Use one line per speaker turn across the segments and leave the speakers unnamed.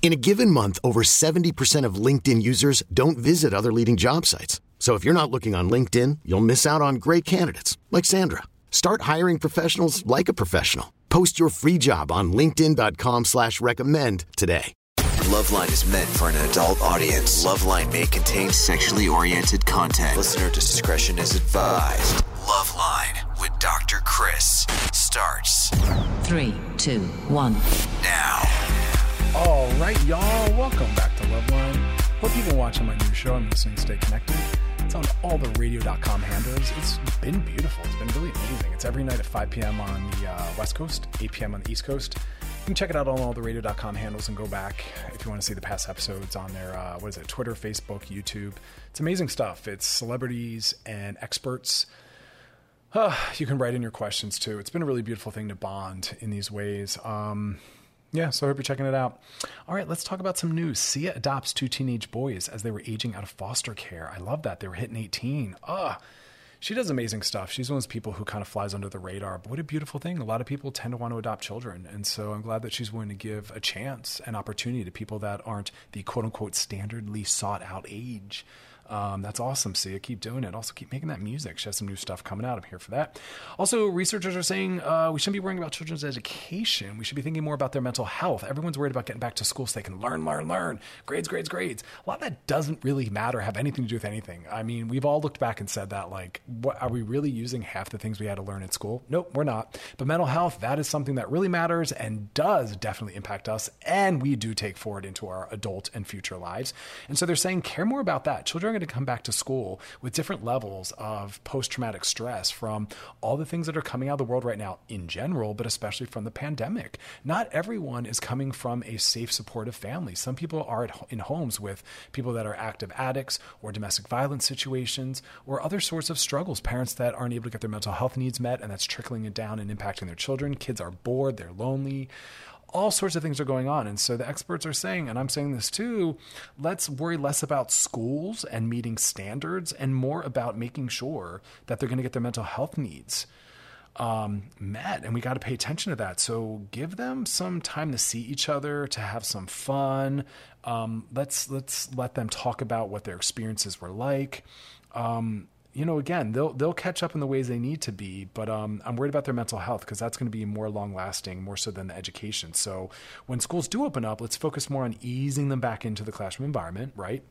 In a given month, over 70% of LinkedIn users don't visit other leading job sites. So if you're not looking on LinkedIn, you'll miss out on great candidates like Sandra. Start hiring professionals like a professional. Post your free job on LinkedIn.com slash recommend today.
Loveline is meant for an adult audience. Loveline may contain sexually oriented content. Listener discretion is advised. Loveline with Dr. Chris starts
Three, two, one.
now.
All right, y'all. Welcome back to Loveline. Hope you've been watching my new show. I'm listening. Stay connected. It's on all the radio.com handles. It's been beautiful. It's been really amazing. It's every night at 5 p.m. on the uh, West Coast, 8 p.m. on the East Coast. You can check it out on all the radio.com handles and go back if you want to see the past episodes on their, uh, what is it, Twitter, Facebook, YouTube. It's amazing stuff. It's celebrities and experts. Uh, you can write in your questions too. It's been a really beautiful thing to bond in these ways. Um, yeah, so I hope you're checking it out. All right, let's talk about some news. Sia adopts two teenage boys as they were aging out of foster care. I love that. They were hitting 18. Ugh. She does amazing stuff. She's one of those people who kind of flies under the radar. But what a beautiful thing. A lot of people tend to want to adopt children. And so I'm glad that she's willing to give a chance and opportunity to people that aren't the quote unquote standardly sought out age. Um, that's awesome, Sia. Keep doing it. Also, keep making that music. She has some new stuff coming out. I'm here for that. Also, researchers are saying uh, we shouldn't be worrying about children's education. We should be thinking more about their mental health. Everyone's worried about getting back to school so they can learn, learn, learn. Grades, grades, grades. A lot of that doesn't really matter, have anything to do with anything. I mean, we've all looked back and said that, like, what, are we really using half the things we had to learn at school? Nope, we're not. But mental health, that is something that really matters and does definitely impact us. And we do take forward into our adult and future lives. And so they're saying care more about that. Children going to come back to school with different levels of post traumatic stress from all the things that are coming out of the world right now in general, but especially from the pandemic. Not everyone is coming from a safe, supportive family. Some people are at, in homes with people that are active addicts or domestic violence situations or other sorts of struggles. Parents that aren't able to get their mental health needs met, and that's trickling it down and impacting their children. Kids are bored, they're lonely all sorts of things are going on. And so the experts are saying, and I'm saying this too, let's worry less about schools and meeting standards and more about making sure that they're going to get their mental health needs um, met. And we got to pay attention to that. So give them some time to see each other, to have some fun. Um, let's let's let them talk about what their experiences were like. Um, you know, again, they'll they'll catch up in the ways they need to be, but um, I'm worried about their mental health because that's going to be more long lasting, more so than the education. So when schools do open up, let's focus more on easing them back into the classroom environment, right?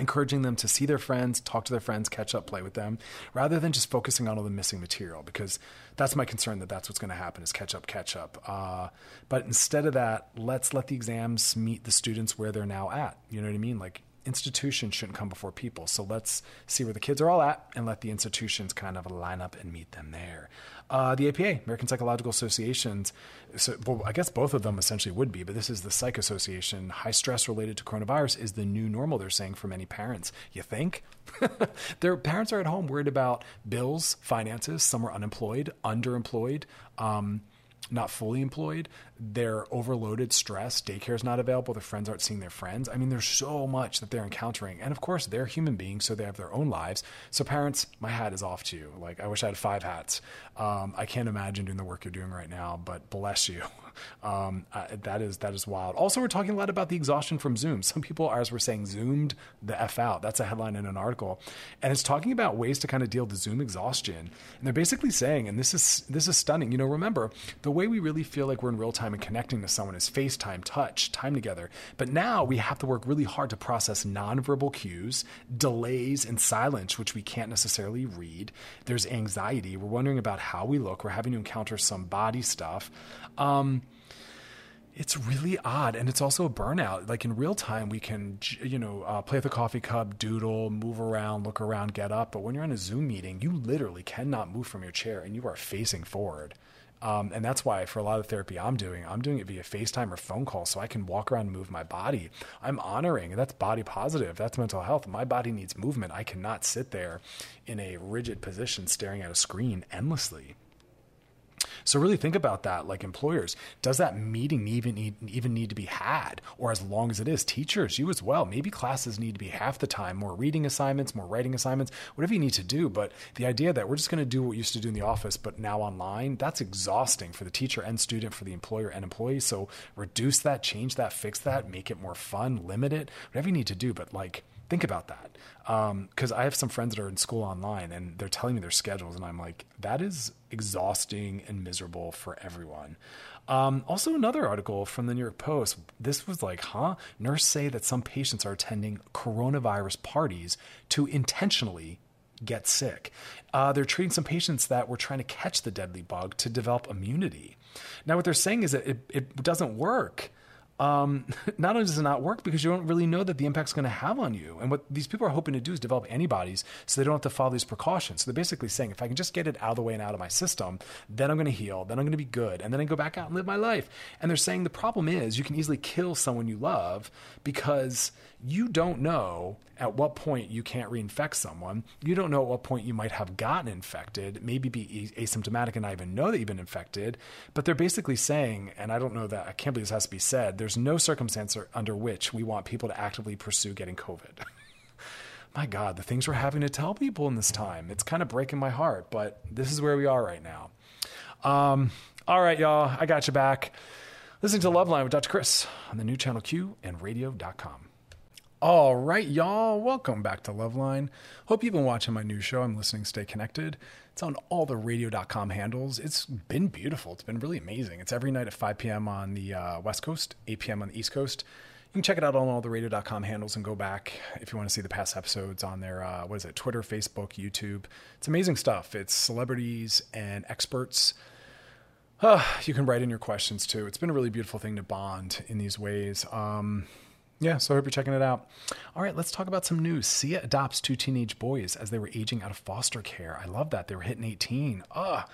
encouraging them to see their friends, talk to their friends, catch up, play with them, rather than just focusing on all the missing material. Because that's my concern that that's what's going to happen is catch up, catch up. Uh, but instead of that, let's let the exams meet the students where they're now at. You know what I mean? Like institutions shouldn't come before people. So let's see where the kids are all at and let the institutions kind of line up and meet them there. Uh, the APA, American Psychological Associations, so, well, I guess both of them essentially would be, but this is the Psych Association. High stress related to coronavirus is the new normal, they're saying, for many parents. You think? Their parents are at home worried about bills, finances. Some are unemployed, underemployed. Um, not fully employed, they're overloaded, stressed, daycare's not available, their friends aren't seeing their friends. I mean, there's so much that they're encountering. And of course, they're human beings, so they have their own lives. So, parents, my hat is off to you. Like, I wish I had five hats. Um, I can't imagine doing the work you're doing right now, but bless you. Um, uh, that is that is wild. Also, we're talking a lot about the exhaustion from Zoom. Some people, as we're saying, zoomed the f out. That's a headline in an article, and it's talking about ways to kind of deal with Zoom exhaustion. And they're basically saying, and this is this is stunning. You know, remember the way we really feel like we're in real time and connecting to someone is FaceTime, touch, time together. But now we have to work really hard to process nonverbal cues, delays, and silence, which we can't necessarily read. There's anxiety. We're wondering about how we look. We're having to encounter some body stuff. Um, it's really odd and it's also a burnout like in real time we can you know uh, play with the coffee cup doodle move around look around get up but when you're in a zoom meeting you literally cannot move from your chair and you are facing forward um, and that's why for a lot of therapy I'm doing, I'm doing it via FaceTime or phone call so I can walk around and move my body. I'm honoring, that's body positive, that's mental health. My body needs movement. I cannot sit there in a rigid position staring at a screen endlessly. So really think about that, like employers. Does that meeting even need, even need to be had, or as long as it is? Teachers, you as well. Maybe classes need to be half the time, more reading assignments, more writing assignments, whatever you need to do. But the idea that we're just going to do what we used to do in the office, but now online, that's exhausting for the teacher and student, for the employer and employee. So reduce that, change that, fix that, make it more fun, limit it, whatever you need to do. But like Think about that. Because um, I have some friends that are in school online and they're telling me their schedules, and I'm like, that is exhausting and miserable for everyone. Um, also, another article from the New York Post. This was like, huh? Nurse say that some patients are attending coronavirus parties to intentionally get sick. Uh, they're treating some patients that were trying to catch the deadly bug to develop immunity. Now, what they're saying is that it, it doesn't work um, not only does it not work because you don't really know that the impact's going to have on you. And what these people are hoping to do is develop antibodies so they don't have to follow these precautions. So they're basically saying, if I can just get it out of the way and out of my system, then I'm going to heal, then I'm going to be good, and then I go back out and live my life. And they're saying the problem is you can easily kill someone you love because you don't know at what point you can't reinfect someone. You don't know at what point you might have gotten infected, maybe be asymptomatic and not even know that you've been infected. But they're basically saying, and I don't know that, I can't believe this has to be said, there's no circumstance under which we want people to actively pursue getting COVID. my God, the things we're having to tell people in this time, it's kind of breaking my heart, but this is where we are right now. Um, all right, y'all, I got you back. Listening to Loveline with Dr. Chris on the new channel Q and radio.com. All right, y'all. Welcome back to Loveline. Hope you've been watching my new show. I'm listening Stay Connected. It's on all the radio.com handles. It's been beautiful. It's been really amazing. It's every night at 5 p.m. on the uh, West Coast, 8 p.m. on the East Coast. You can check it out on all the radio.com handles and go back if you want to see the past episodes on their, uh, what is it, Twitter, Facebook, YouTube. It's amazing stuff. It's celebrities and experts. Uh, you can write in your questions too. It's been a really beautiful thing to bond in these ways. Um, yeah, so I hope you're checking it out. All right, let's talk about some news. Sia adopts two teenage boys as they were aging out of foster care. I love that. They were hitting 18. Ugh.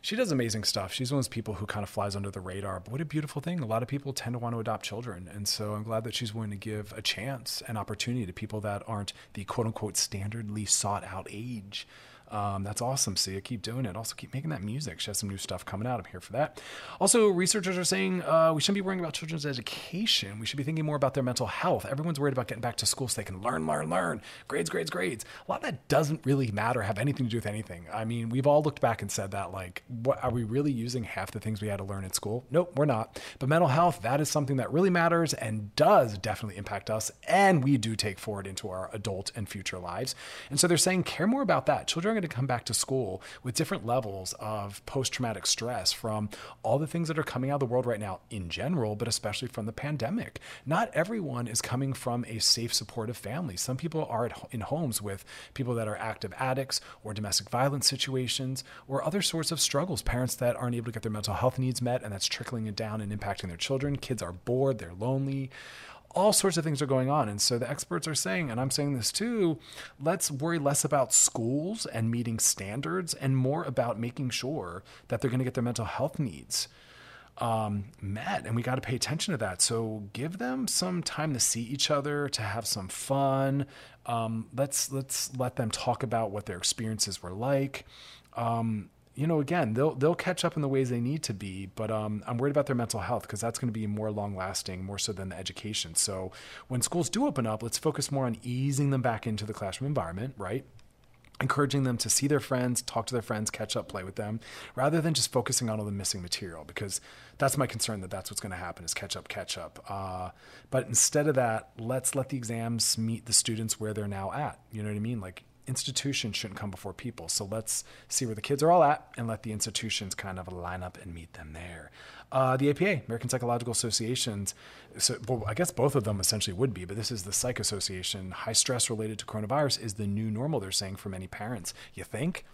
She does amazing stuff. She's one of those people who kind of flies under the radar. But what a beautiful thing. A lot of people tend to want to adopt children. And so I'm glad that she's willing to give a chance, an opportunity to people that aren't the quote unquote standardly sought out age. Um, that's awesome, Sia. Keep doing it. Also, keep making that music. She has some new stuff coming out. I'm here for that. Also, researchers are saying uh, we shouldn't be worrying about children's education. We should be thinking more about their mental health. Everyone's worried about getting back to school so they can learn, learn, learn. Grades, grades, grades. A lot of that doesn't really matter, have anything to do with anything. I mean, we've all looked back and said that, like, what, are we really using half the things we had to learn at school? Nope, we're not. But mental health, that is something that really matters and does definitely impact us. And we do take forward into our adult and future lives. And so they're saying care more about that. Children going to come back to school with different levels of post traumatic stress from all the things that are coming out of the world right now in general, but especially from the pandemic. Not everyone is coming from a safe, supportive family. Some people are in homes with people that are active addicts or domestic violence situations or other sorts of struggles. Parents that aren't able to get their mental health needs met, and that's trickling it down and impacting their children. Kids are bored, they're lonely all sorts of things are going on. And so the experts are saying, and I'm saying this too, let's worry less about schools and meeting standards and more about making sure that they're going to get their mental health needs um, met. And we got to pay attention to that. So give them some time to see each other, to have some fun. Um, let's let's let them talk about what their experiences were like. Um, you know, again, they'll they'll catch up in the ways they need to be, but um, I'm worried about their mental health because that's going to be more long lasting, more so than the education. So when schools do open up, let's focus more on easing them back into the classroom environment, right? encouraging them to see their friends, talk to their friends, catch up, play with them, rather than just focusing on all the missing material. Because that's my concern that that's what's going to happen is catch up, catch up. Uh, but instead of that, let's let the exams meet the students where they're now at. You know what I mean? Like institutions shouldn't come before people. So let's see where the kids are all at and let the institutions kind of line up and meet them there. Uh, the APA, American Psychological Associations, so, well, I guess both of them essentially would be, but this is the Psych Association. High stress related to coronavirus is the new normal, they're saying for many parents. You think?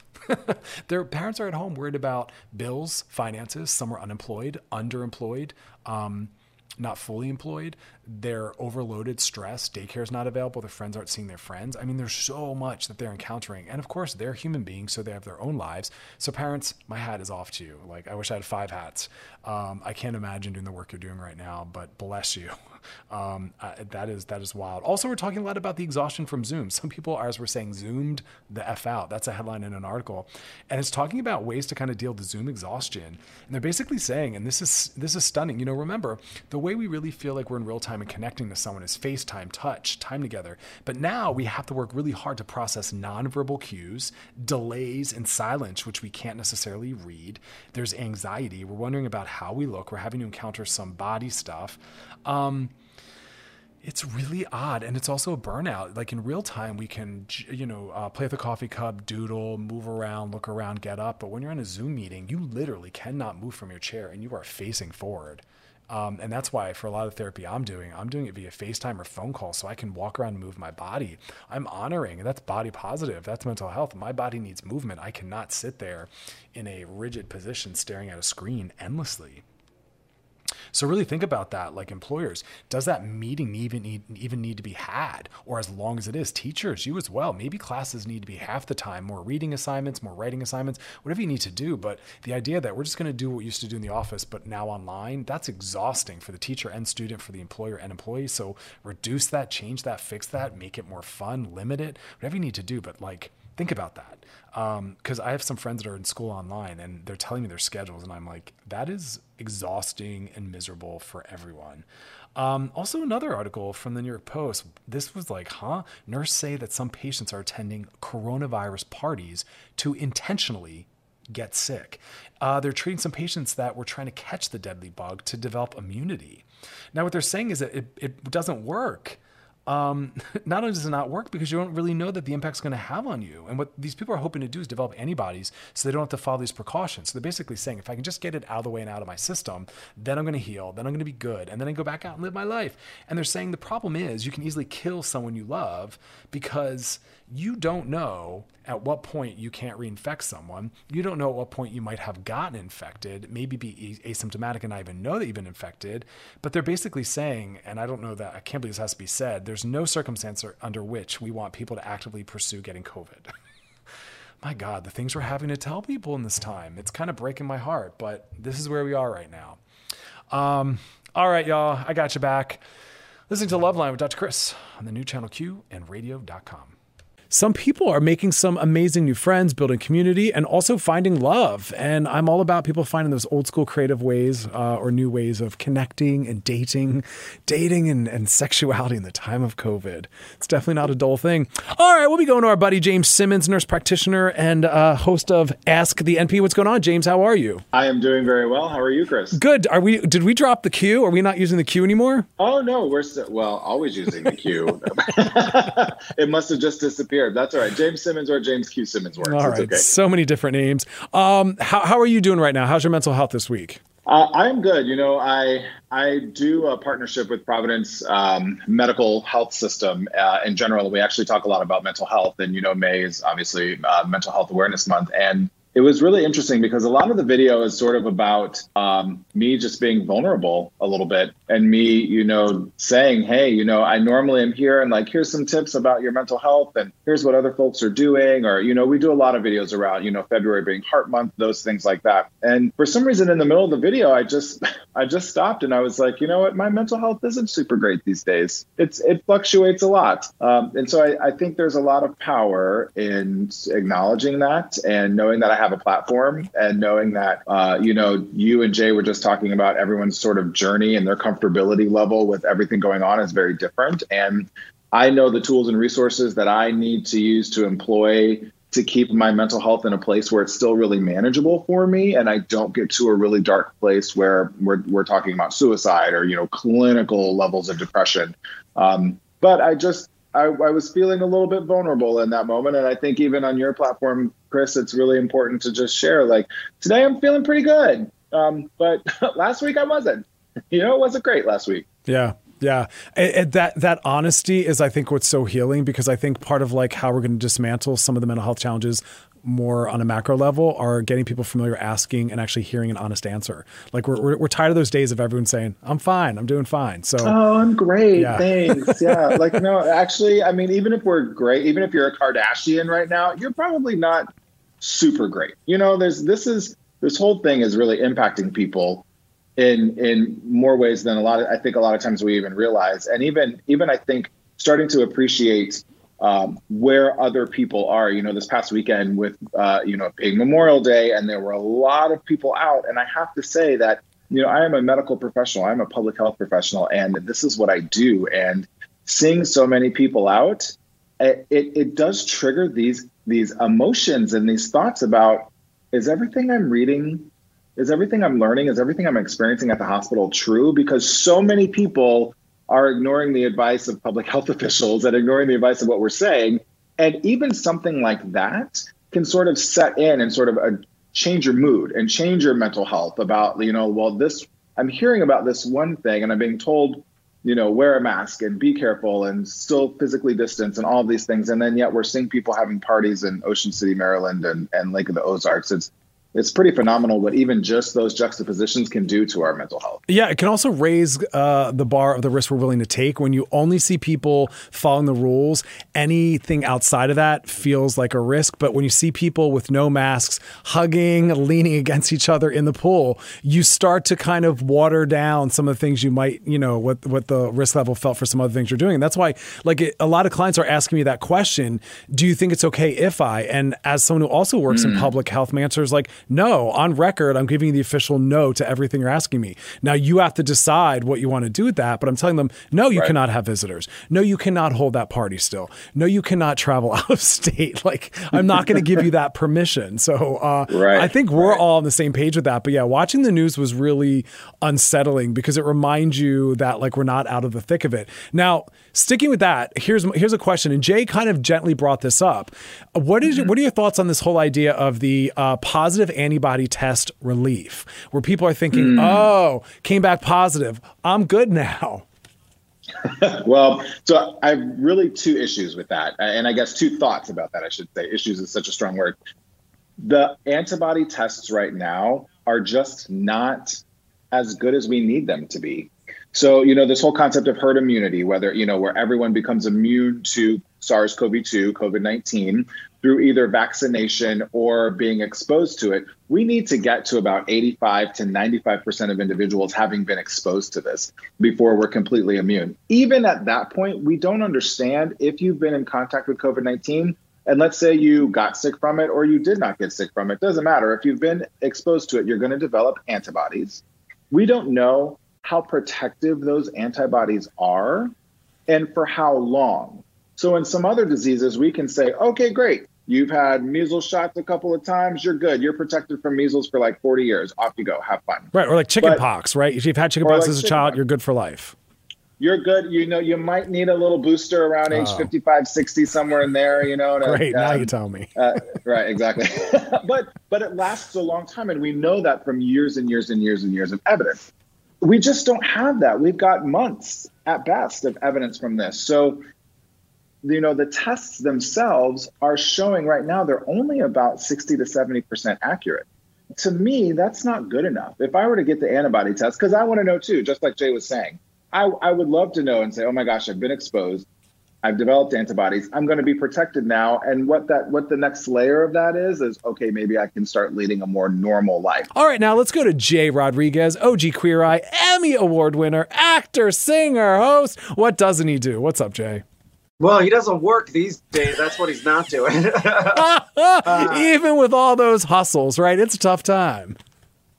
Their parents are at home worried about bills, finances. Some are unemployed, underemployed. Um, not fully employed, they're overloaded, stressed, is not available, their friends aren't seeing their friends. I mean, there's so much that they're encountering. And of course, they're human beings, so they have their own lives. So, parents, my hat is off to you. Like, I wish I had five hats. Um, I can't imagine doing the work you're doing right now, but bless you. Um, that is that is wild. Also, we're talking a lot about the exhaustion from Zoom. Some people, as we're saying, zoomed the f out. That's a headline in an article, and it's talking about ways to kind of deal with Zoom exhaustion. And they're basically saying, and this is this is stunning. You know, remember the way we really feel like we're in real time and connecting to someone is FaceTime, touch, time together. But now we have to work really hard to process nonverbal cues, delays, and silence, which we can't necessarily read. There's anxiety. We're wondering about how we look. We're having to encounter some body stuff. Um, it's really odd and it's also a burnout like in real time we can you know uh, play with the coffee cup doodle move around look around get up but when you're in a zoom meeting you literally cannot move from your chair and you are facing forward um, and that's why for a lot of therapy I'm doing, I'm doing it via FaceTime or phone call so I can walk around and move my body. I'm honoring, and that's body positive. That's mental health. My body needs movement. I cannot sit there in a rigid position staring at a screen endlessly. So really think about that, like employers. Does that meeting even need, even need to be had, or as long as it is? Teachers, you as well. Maybe classes need to be half the time, more reading assignments, more writing assignments, whatever you need to do. But the idea that we're just going to do what we used to do in the office, but now online, that's exhausting for the teacher and student, for the employer and employee. So reduce that, change that, fix that, make it more fun, limit it, whatever you need to do. But like Think about that. Because um, I have some friends that are in school online and they're telling me their schedules, and I'm like, that is exhausting and miserable for everyone. Um, also, another article from the New York Post. This was like, huh? Nurses say that some patients are attending coronavirus parties to intentionally get sick. Uh, they're treating some patients that were trying to catch the deadly bug to develop immunity. Now, what they're saying is that it, it doesn't work um, not only does it not work because you don't really know that the impact's going to have on you. And what these people are hoping to do is develop antibodies so they don't have to follow these precautions. So they're basically saying, if I can just get it out of the way and out of my system, then I'm going to heal, then I'm going to be good, and then I go back out and live my life. And they're saying the problem is you can easily kill someone you love because you don't know at what point you can't reinfect someone. You don't know at what point you might have gotten infected, maybe be asymptomatic and not even know that you've been infected. But they're basically saying, and I don't know that, I can't believe this has to be said, there's no circumstance under which we want people to actively pursue getting COVID. my God, the things we're having to tell people in this time, it's kind of breaking my heart, but this is where we are right now. Um, all right, y'all, I got you back. Listening to Loveline with Dr. Chris on the new channel Q and radio.com some people are making some amazing new friends, building community, and also finding love. And I'm all about people finding those old school creative ways uh, or new ways of connecting and dating, dating and, and sexuality in the time of COVID. It's definitely not a dull thing. All right, we'll be going to our buddy James Simmons, nurse practitioner and uh, host of Ask the NP. What's going on, James? How are you?
I am doing very well. How are you, Chris?
Good. Are we? Did we drop the Q? Are we not using the Q anymore?
Oh no, we're still well, always using the Q. it must have just disappeared that's all right. James Simmons or James Q Simmons works.
All right. Okay. So many different names. Um, how, how are you doing right now? How's your mental health this week?
Uh, I am good. You know, I I do a partnership with Providence um, Medical Health System. Uh, in general, we actually talk a lot about mental health, and you know, May is obviously uh, Mental Health Awareness Month, and it was really interesting because a lot of the video is sort of about um, me just being vulnerable a little bit and me, you know, saying, hey, you know, I normally am here and like, here's some tips about your mental health and here's what other folks are doing. Or, you know, we do a lot of videos around, you know, February being heart month, those things like that. And for some reason in the middle of the video, I just, I just stopped and I was like, you know what, my mental health isn't super great these days. It's, it fluctuates a lot. Um, and so I, I think there's a lot of power in acknowledging that and knowing that I have have a platform and knowing that uh, you know you and Jay were just talking about everyone's sort of journey and their comfortability level with everything going on is very different and I know the tools and resources that I need to use to employ to keep my mental health in a place where it's still really manageable for me and I don't get to a really dark place where we're, we're talking about suicide or, you know, clinical levels of depression. Um, but I just, I, I was feeling a little bit vulnerable in that moment. And I think even on your platform, Chris, it's really important to just share like, today I'm feeling pretty good. Um, but last week I wasn't. You know, it wasn't great last week.
Yeah. Yeah, and, and that that honesty is, I think, what's so healing because I think part of like how we're going to dismantle some of the mental health challenges more on a macro level are getting people familiar asking and actually hearing an honest answer. Like we're, we're, we're, tired of those days of everyone saying, I'm fine, I'm doing fine. So,
oh, I'm great. Yeah. Thanks. yeah. like, no, actually, I mean, even if we're great, even if you're a Kardashian right now, you're probably not super great. You know, there's, this is, this whole thing is really impacting people in in more ways than a lot of I think a lot of times we even realize, and even even I think starting to appreciate um, where other people are. You know, this past weekend with uh, you know being Memorial Day, and there were a lot of people out, and I have to say that you know I am a medical professional, I'm a public health professional, and this is what I do, and seeing so many people out, it, it, it does trigger these these emotions and these thoughts about is everything I'm reading is everything I'm learning, is everything I'm experiencing at the hospital true? Because so many people are ignoring the advice of public health officials and ignoring the advice of what we're saying. And even something like that can sort of set in and sort of uh, change your mood and change your mental health about, you know, well, this, I'm hearing about this one thing and I'm being told, you know, wear a mask and be careful and still physically distance and all these things. And then yet we're seeing people having parties in Ocean City, Maryland and, and Lake of the Ozarks. It's, it's pretty phenomenal what even just those juxtapositions can do to our mental health.
Yeah, it can also raise uh, the bar of the risk we're willing to take. When you only see people following the rules, anything outside of that feels like a risk. But when you see people with no masks, hugging, leaning against each other in the pool, you start to kind of water down some of the things you might, you know, what what the risk level felt for some other things you're doing. And that's why, like, it, a lot of clients are asking me that question: Do you think it's okay if I? And as someone who also works mm. in public health, my answer is like no, on record, I'm giving you the official no to everything you're asking me. Now you have to decide what you want to do with that, but I'm telling them, no, you right. cannot have visitors. No, you cannot hold that party still. No, you cannot travel out of state. Like, I'm not going to give you that permission. So uh, right. I think we're right. all on the same page with that. But yeah, watching the news was really unsettling because it reminds you that like we're not out of the thick of it. Now, sticking with that, here's here's a question, and Jay kind of gently brought this up. What is mm-hmm. what are your thoughts on this whole idea of the uh, positive antibody test relief, where people are thinking, mm. "Oh, came back positive, I'm good now."
well, so I have really two issues with that, and I guess two thoughts about that. I should say, issues is such a strong word. The antibody tests right now are just not as good as we need them to be. So, you know, this whole concept of herd immunity, whether, you know, where everyone becomes immune to SARS CoV 2, COVID 19, through either vaccination or being exposed to it, we need to get to about 85 to 95% of individuals having been exposed to this before we're completely immune. Even at that point, we don't understand if you've been in contact with COVID 19. And let's say you got sick from it or you did not get sick from it, doesn't matter. If you've been exposed to it, you're going to develop antibodies. We don't know how protective those antibodies are and for how long. So, in some other diseases, we can say, okay, great. You've had measles shots a couple of times. You're good. You're protected from measles for like 40 years. Off you go. Have fun.
Right. Or like chickenpox, right? If you've had chickenpox like as a child, you're good for life.
You're good. You know, you might need a little booster around age oh. 55, 60, somewhere in there, you know.
To, Great. Um, now you tell me.
uh, right. Exactly. but, but it lasts a long time. And we know that from years and years and years and years of evidence we just don't have that. We've got months at best of evidence from this. So, you know, the tests themselves are showing right now they're only about 60 to 70% accurate. To me, that's not good enough. If I were to get the antibody test, because I want to know too, just like Jay was saying, I, I would love to know and say, oh my gosh, I've been exposed. I've developed antibodies. I'm going to be protected now. And what that what the next layer of that is is okay, maybe I can start leading a more normal life.
All right, now let's go to Jay Rodriguez, OG Queer Eye, Emmy Award winner, actor, singer, host. What doesn't he do? What's up, Jay?
Well, he doesn't work these days. That's what he's not doing. uh,
Even with all those hustles, right? It's a tough time.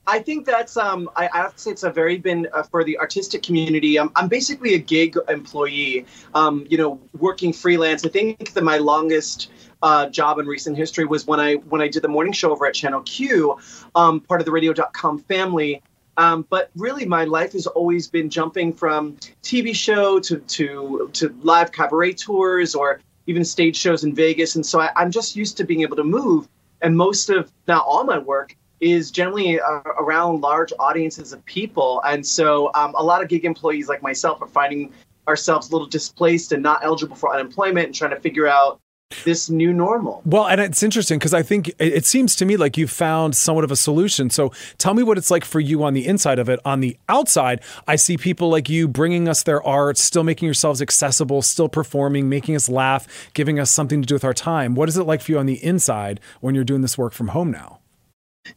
I think that's um, I, I, have to say it's a very been uh, for the artistic community. I'm, I'm basically a gig employee, um, you know, working freelance. I think that my longest uh, job in recent history was when I when I did the morning show over at Channel Q, um, part of the Radio.com family. Um, but really, my life has always been jumping from TV show to to to live cabaret tours or even stage shows in Vegas, and so I, I'm just used to being able to move. And most of now all my work is generally uh, around large audiences of people, and so um, a lot of gig employees like myself are finding ourselves a little displaced and not eligible for unemployment and trying to figure out this new normal.
Well, and it's interesting because I think it seems to me like you've found somewhat of a solution. So tell me what it's like for you on the inside of it. On the outside, I see people like you bringing us their art, still making yourselves accessible, still performing, making us laugh, giving us something to do with our time. What is it like for you on the inside when you're doing this work from home now?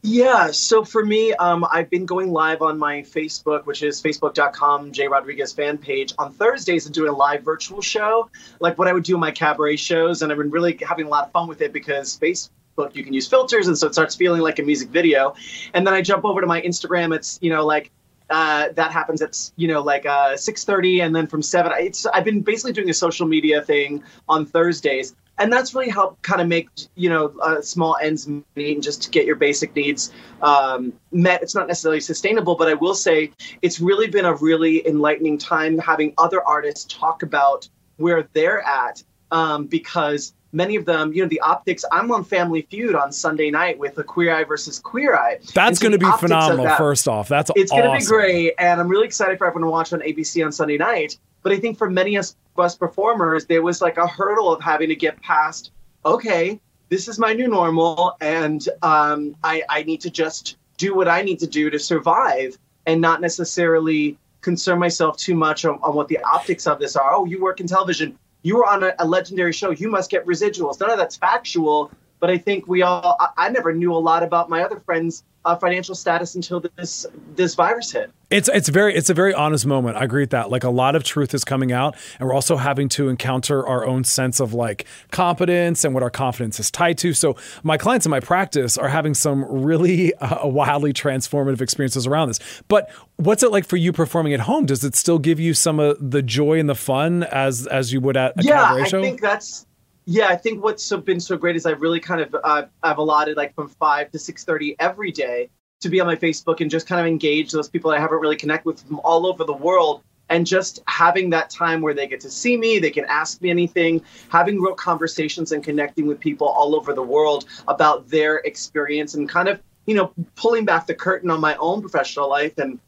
Yeah, so for me, um, I've been going live on my Facebook, which is facebook.com, J Rodriguez fan page, on Thursdays and doing a live virtual show, like what I would do in my cabaret shows. And I've been really having a lot of fun with it because Facebook, you can use filters. And so it starts feeling like a music video. And then I jump over to my Instagram. It's, you know, like, uh, that happens at you know like uh, 6:30, and then from seven. It's I've been basically doing a social media thing on Thursdays, and that's really helped kind of make you know uh, small ends meet and just to get your basic needs um, met. It's not necessarily sustainable, but I will say it's really been a really enlightening time having other artists talk about where they're at um, because many of them, you know, the optics. I'm on Family Feud on Sunday night with the Queer Eye versus Queer Eye.
That's so going to be phenomenal. That, first off, that's
it's
awesome.
going to be great, and I'm really excited for everyone to watch on ABC on Sunday night. But I think for many of us performers, there was like a hurdle of having to get past. Okay, this is my new normal, and um, I, I need to just do what I need to do to survive, and not necessarily concern myself too much on, on what the optics of this are. Oh, you work in television you were on a, a, legendary show. You must get residuals. None of that's factual, but I think we all. I, I never knew a lot about my other friends' uh, financial status until this this virus hit.
It's it's very it's a very honest moment. I agree with that. Like a lot of truth is coming out, and we're also having to encounter our own sense of like competence and what our confidence is tied to. So my clients in my practice are having some really uh, wildly transformative experiences around this. But what's it like for you performing at home? Does it still give you some of the joy and the fun as as you would at a
yeah,
cabaret show?
I think that's yeah, I think what's been so great is I've really kind of uh, I've allotted like from five to six thirty every day to be on my Facebook and just kind of engage those people I haven't really connected with from all over the world. And just having that time where they get to see me, they can ask me anything, having real conversations and connecting with people all over the world about their experience and kind of, you know, pulling back the curtain on my own professional life and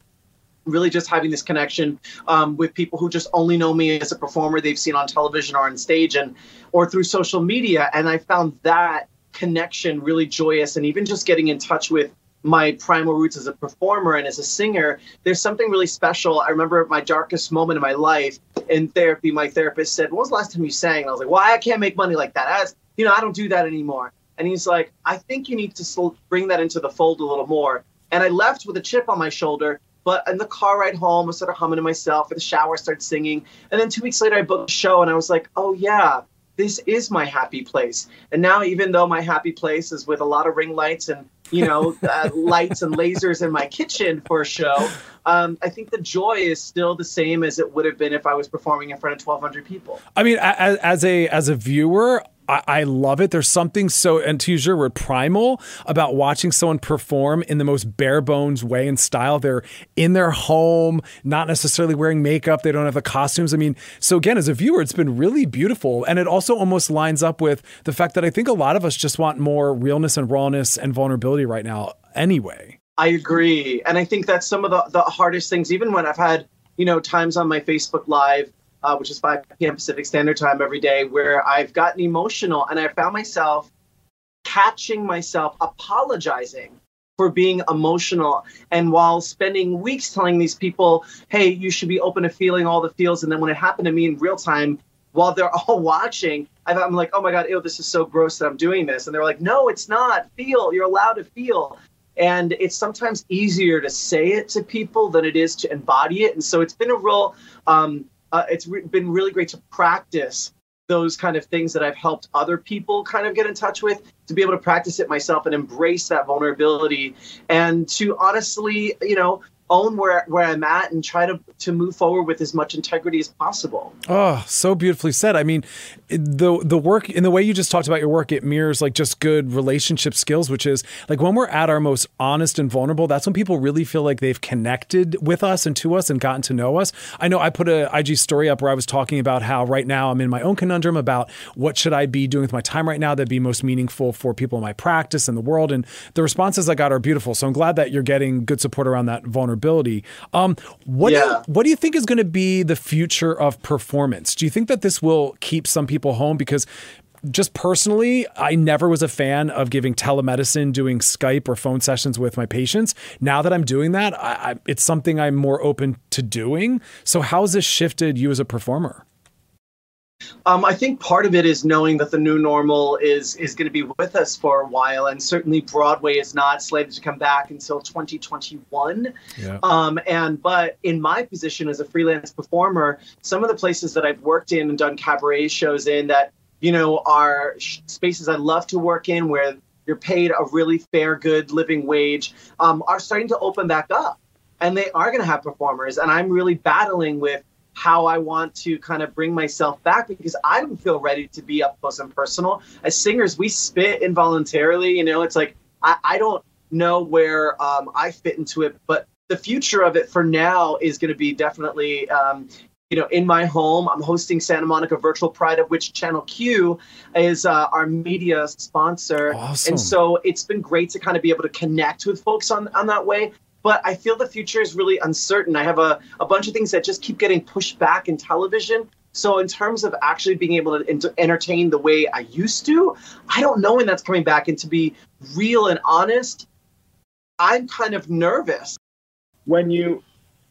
really just having this connection um, with people who just only know me as a performer they've seen on television or on stage and or through social media and i found that connection really joyous and even just getting in touch with my primal roots as a performer and as a singer, there's something really special. I remember my darkest moment in my life in therapy, my therapist said, When was the last time you sang? And I was like, Why well, I can't make money like that. I As you know, I don't do that anymore. And he's like, I think you need to bring that into the fold a little more. And I left with a chip on my shoulder. But in the car ride home, I started humming to myself. In the shower, I started singing. And then two weeks later, I booked a show, and I was like, "Oh yeah, this is my happy place. And now, even though my happy place is with a lot of ring lights and you know uh, lights and lasers in my kitchen for a show, um, I think the joy is still the same as it would have been if I was performing in front of 1,200 people.
I mean, as, as a as a viewer, I, I, love it. There's something so, and to use your word, primal about watching someone perform in the most bare bones way and style. They're in their home, not necessarily wearing makeup. They don't have the costumes. I mean, so again, as a viewer, it's been really beautiful. And it also almost lines up with the fact that I think a lot of us just want more realness and rawness and vulnerability right now anyway.
I agree. And I think that's some of the, the hardest things, even when I've had, you know, times on my Facebook Live uh, which is 5 p.m. Pacific Standard Time every day, where I've gotten emotional and I found myself catching myself apologizing for being emotional. And while spending weeks telling these people, hey, you should be open to feeling all the feels. And then when it happened to me in real time, while they're all watching, I'm like, oh my God, ew, this is so gross that I'm doing this. And they're like, no, it's not. Feel. You're allowed to feel. And it's sometimes easier to say it to people than it is to embody it. And so it's been a real um, uh, it's re- been really great to practice those kind of things that I've helped other people kind of get in touch with to be able to practice it myself and embrace that vulnerability. And to honestly, you know, own where where I'm at and try to to move forward with as much integrity as possible.
Oh, so beautifully said. I mean, the the work in the way you just talked about your work, it mirrors like just good relationship skills, which is like when we're at our most honest and vulnerable, that's when people really feel like they've connected with us and to us and gotten to know us. I know I put a IG story up where I was talking about how right now I'm in my own conundrum about what should I be doing with my time right now that'd be most meaningful for people in my practice and the world. And the responses I got are beautiful. So I'm glad that you're getting good support around that vulnerability. Um, what yeah. do you, what do you think is going to be the future of performance? Do you think that this will keep some people home because just personally, I never was a fan of giving telemedicine, doing Skype or phone sessions with my patients. Now that I'm doing that, I, I, it's something I'm more open to doing. So, how has this shifted you as a performer?
Um, I think part of it is knowing that the new normal is is going to be with us for a while, and certainly Broadway is not slated to come back until 2021. Yeah. Um, and but in my position as a freelance performer, some of the places that I've worked in and done cabaret shows in that you know are spaces I love to work in where you're paid a really fair, good living wage, um, are starting to open back up, and they are going to have performers. And I'm really battling with how I want to kind of bring myself back because I don't feel ready to be up close and personal. As singers, we spit involuntarily. You know, it's like I, I don't know where um, I fit into it, but the future of it for now is going to be definitely. Um, you know, in my home, I'm hosting Santa Monica Virtual Pride, of which Channel Q is uh, our media sponsor. Awesome. And so it's been great to kind of be able to connect with folks on, on that way but I feel the future is really uncertain. I have a, a bunch of things that just keep getting pushed back in television. So, in terms of actually being able to entertain the way I used to, I don't know when that's coming back. And to be real and honest, I'm kind of nervous.
When you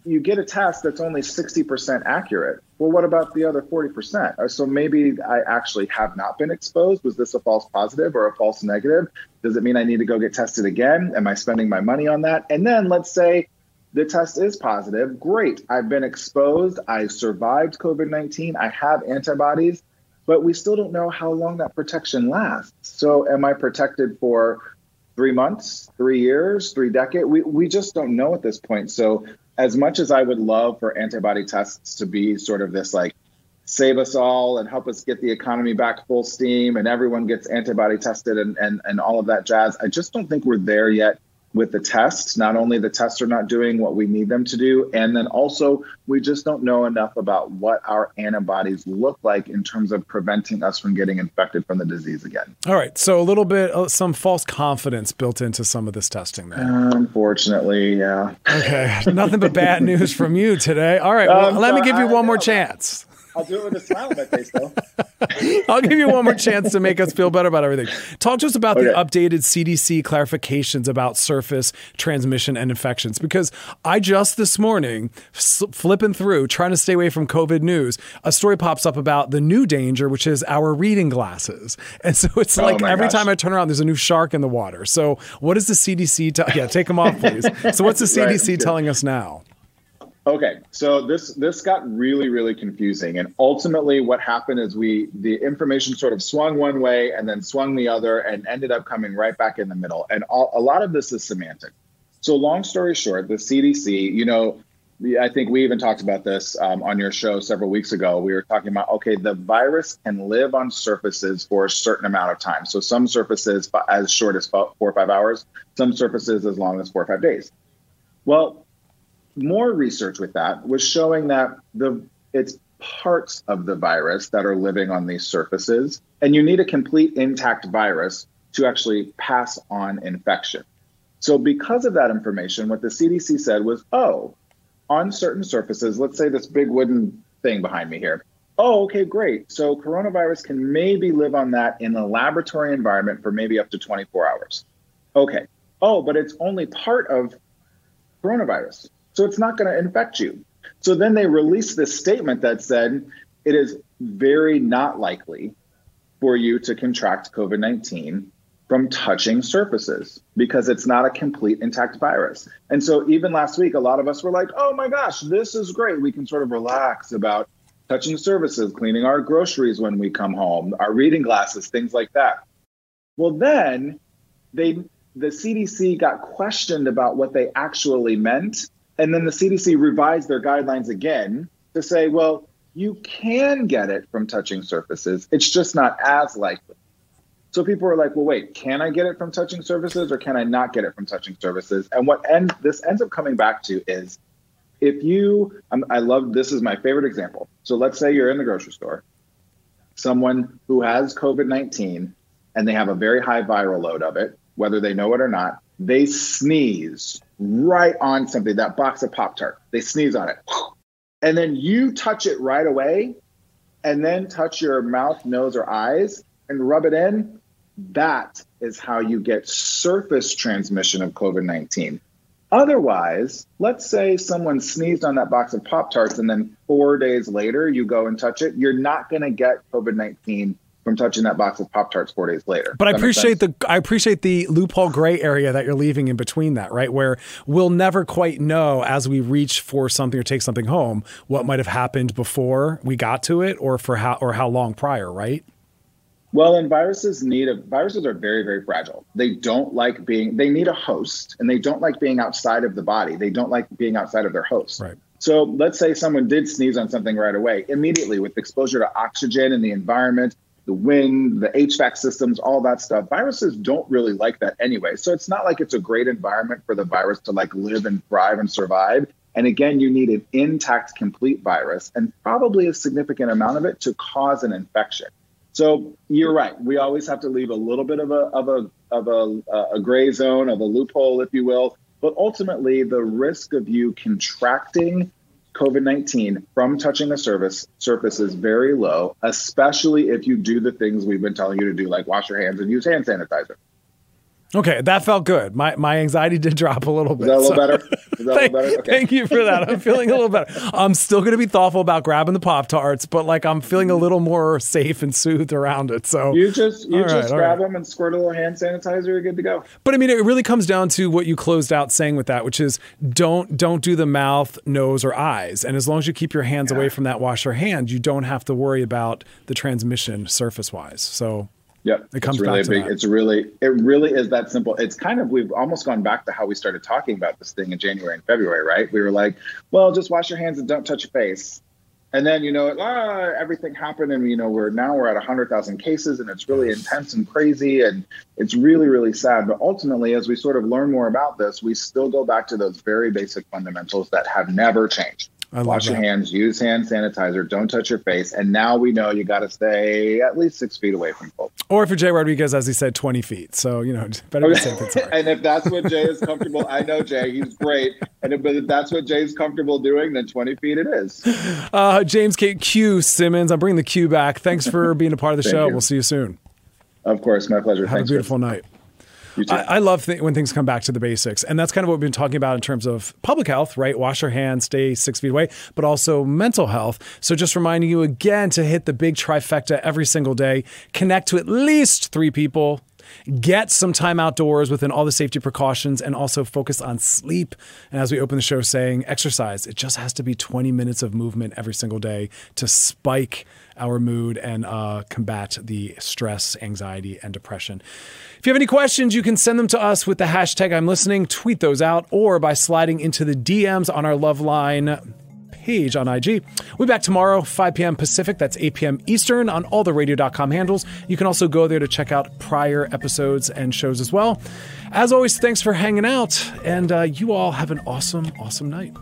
you get a test that's only 60% accurate. Well, what about the other 40%? Uh, so maybe I actually have not been exposed. Was this a false positive or a false negative? Does it mean I need to go get tested again? Am I spending my money on that? And then let's say the test is positive. Great. I've been exposed. I survived COVID 19. I have antibodies, but we still don't know how long that protection lasts. So am I protected for three months, three years, three decades? We, we just don't know at this point. So as much as I would love for antibody tests to be sort of this like save us all and help us get the economy back full steam and everyone gets antibody tested and, and, and all of that jazz, I just don't think we're there yet with the tests. Not only the tests are not doing what we need them to do, and then also we just don't know enough about what our antibodies look like in terms of preventing us from getting infected from the disease again.
All right, so a little bit uh, some false confidence built into some of this testing there.
Unfortunately, yeah.
Okay, nothing but bad news from you today. All right, well, um, let me give you one more chance.
I'll do it with a smile on my face, though.
I'll give you one more chance to make us feel better about everything. Talk to us about okay. the updated CDC clarifications about surface transmission and infections, because I just this morning, flipping through, trying to stay away from COVID news, a story pops up about the new danger, which is our reading glasses. And so it's oh like every gosh. time I turn around, there's a new shark in the water. So what is the CDC? T- yeah, take them off, please. So what's the CDC right, telling us now?
Okay, so this this got really really confusing, and ultimately what happened is we the information sort of swung one way and then swung the other, and ended up coming right back in the middle. And all, a lot of this is semantic. So long story short, the CDC, you know, I think we even talked about this um, on your show several weeks ago. We were talking about okay, the virus can live on surfaces for a certain amount of time. So some surfaces as short as four or five hours, some surfaces as long as four or five days. Well, more research with that was showing that the it's parts of the virus that are living on these surfaces, and you need a complete intact virus to actually pass on infection. So, because of that information, what the CDC said was, oh, on certain surfaces, let's say this big wooden thing behind me here. Oh, okay, great. So, coronavirus can maybe live on that in a laboratory environment for maybe up to 24 hours. Okay. Oh, but it's only part of coronavirus. So it's not going to infect you. So then they released this statement that said it is very not likely for you to contract COVID 19 from touching surfaces because it's not a complete intact virus. And so even last week, a lot of us were like, oh my gosh, this is great. We can sort of relax about touching surfaces, cleaning our groceries when we come home, our reading glasses, things like that. Well, then they the CDC got questioned about what they actually meant And then the CDC revised their guidelines again to say, well, you can get it from touching surfaces. It's just not as likely. So people are like, well, wait, can I get it from touching surfaces or can I not get it from touching surfaces? And what end, this ends up coming back to is if you, I love this is my favorite example. So let's say you're in the grocery store, someone who has COVID 19 and they have a very high viral load of it, whether they know it or not, they sneeze right on something, that box of Pop Tart. They sneeze on it. And then you touch it right away and then touch your mouth, nose, or eyes and rub it in. That is how you get surface transmission of COVID 19. Otherwise, let's say someone sneezed on that box of Pop Tarts and then four days later you go and touch it, you're not going to get COVID 19 from touching that box of Pop Tarts four days later.
But I appreciate the I appreciate the loophole gray area that you're leaving in between that, right? Where we'll never quite know as we reach for something or take something home what might have happened before we got to it or for how or how long prior, right?
Well, and viruses need a viruses are very, very fragile. They don't like being they need a host and they don't like being outside of the body. They don't like being outside of their host.
Right.
So let's say someone did sneeze on something right away, immediately with exposure to oxygen in the environment, the wind, the HVAC systems, all that stuff. Viruses don't really like that anyway. So it's not like it's a great environment for the virus to like live and thrive and survive. And again, you need an intact, complete virus and probably a significant amount of it to cause an infection. So you're right. We always have to leave a little bit of a of a of a, a gray zone of a loophole, if you will. But ultimately, the risk of you contracting COVID 19 from touching a surface surface is very low, especially if you do the things we've been telling you to do, like wash your hands and use hand sanitizer.
Okay, that felt good. My my anxiety did drop a little bit.
Is that a little so. better? Is that
thank,
a little better?
Okay. Thank you for that. I'm feeling a little better. I'm still going to be thoughtful about grabbing the Pop Tarts, but like I'm feeling a little more safe and soothed around it. So
you just you just right, grab right. them and squirt a little hand sanitizer. You're good to go.
But I mean, it really comes down to what you closed out saying with that, which is don't don't do the mouth, nose, or eyes. And as long as you keep your hands yeah. away from that, wash your hands. You don't have to worry about the transmission surface wise. So
Yep.
It comes
it's really
back
big.
That.
It's really, it really is that simple. It's kind of, we've almost gone back to how we started talking about this thing in January and February, right? We were like, well, just wash your hands and don't touch your face. And then, you know, ah, everything happened. And, you know, we're now we're at 100,000 cases and it's really intense and crazy. And it's really, really sad. But ultimately, as we sort of learn more about this, we still go back to those very basic fundamentals that have never changed. Wash your hands, use hand sanitizer, don't touch your face. And now we know you got to stay at least six feet away from folks.
Or for Jai Rodriguez, as he said, 20 feet. So, you know, better be safe than sorry.
and if that's what Jai is comfortable, I know Jai, he's great. And if, if that's what Jai's comfortable doing, then 20 feet it is.
Uh, James K. Q Simmons, I'm bringing the Q back. Thanks for being a part of the show. You. We'll see you soon.
Of course. My pleasure.
Have
Thanks,
a beautiful night. I, I, love th- when things come back to the basics. And that's kind of what we've been talking about in terms of public health, right? Wash your hands, stay six feet away, but also mental health. So just reminding you again to hit the big trifecta every single day, connect to at least three people. Get some time outdoors within all the safety precautions and also focus on sleep. And as we open the show saying, exercise, it just has to be 20 minutes of movement every single day to spike our mood and uh, combat the stress, anxiety, and depression. If you have any questions, you can send them to us with the hashtag I'm listening, tweet those out, or by sliding into the DMs on our Loveline page on IG. We'll be back tomorrow, 5 p.m. Pacific. That's 8 p.m. Eastern on all the radio.com handles. You can also go there to check out prior episodes and shows as well. As always, thanks for hanging out, and uh, you all have an awesome, awesome night.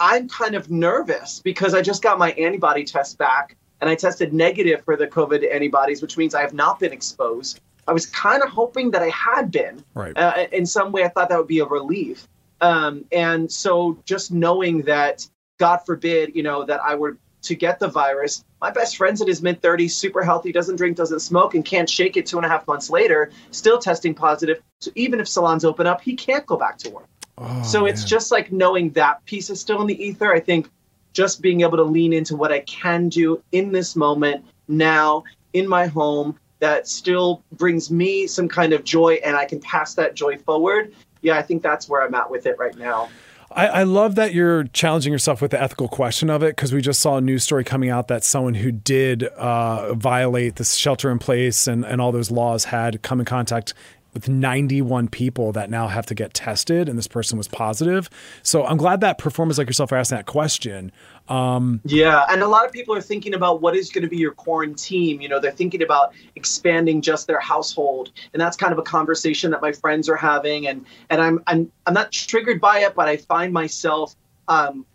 I'm kind of nervous because I just got my antibody test back and I tested negative for the COVID antibodies, which means I have not been exposed. I was kind of hoping that I had been.
Right.
Uh, in some way, I thought that would be a relief. Um, and so just knowing that, God forbid, you know, that I were to get the virus, my best friend's in his mid 30s, super healthy, doesn't drink, doesn't smoke, and can't shake it two and a half months later, still testing positive. So even if salons open up, he can't go back to work.
Oh,
so it's just like knowing that piece is still in the ether. I think just being able to lean into what I can do in this moment, now, in my home, that still brings me some kind of joy and I can pass that joy forward. Yeah, I think that's where I'm at with it right now.
I, I, love that you're challenging yourself with the ethical question of it because we just saw a news story coming out that someone who did uh, violate the shelter in place and, and all those laws had come in contact with 91 people that now have to get tested, and this person was positive. So I'm glad that performers like yourself are asking that question. Um,
yeah, and a lot of people are thinking about what is going to be your quarantine. You know, they're thinking about expanding just their household, and that's kind of a conversation that my friends are having. And and I'm I'm I'm not triggered by it, but I find myself um,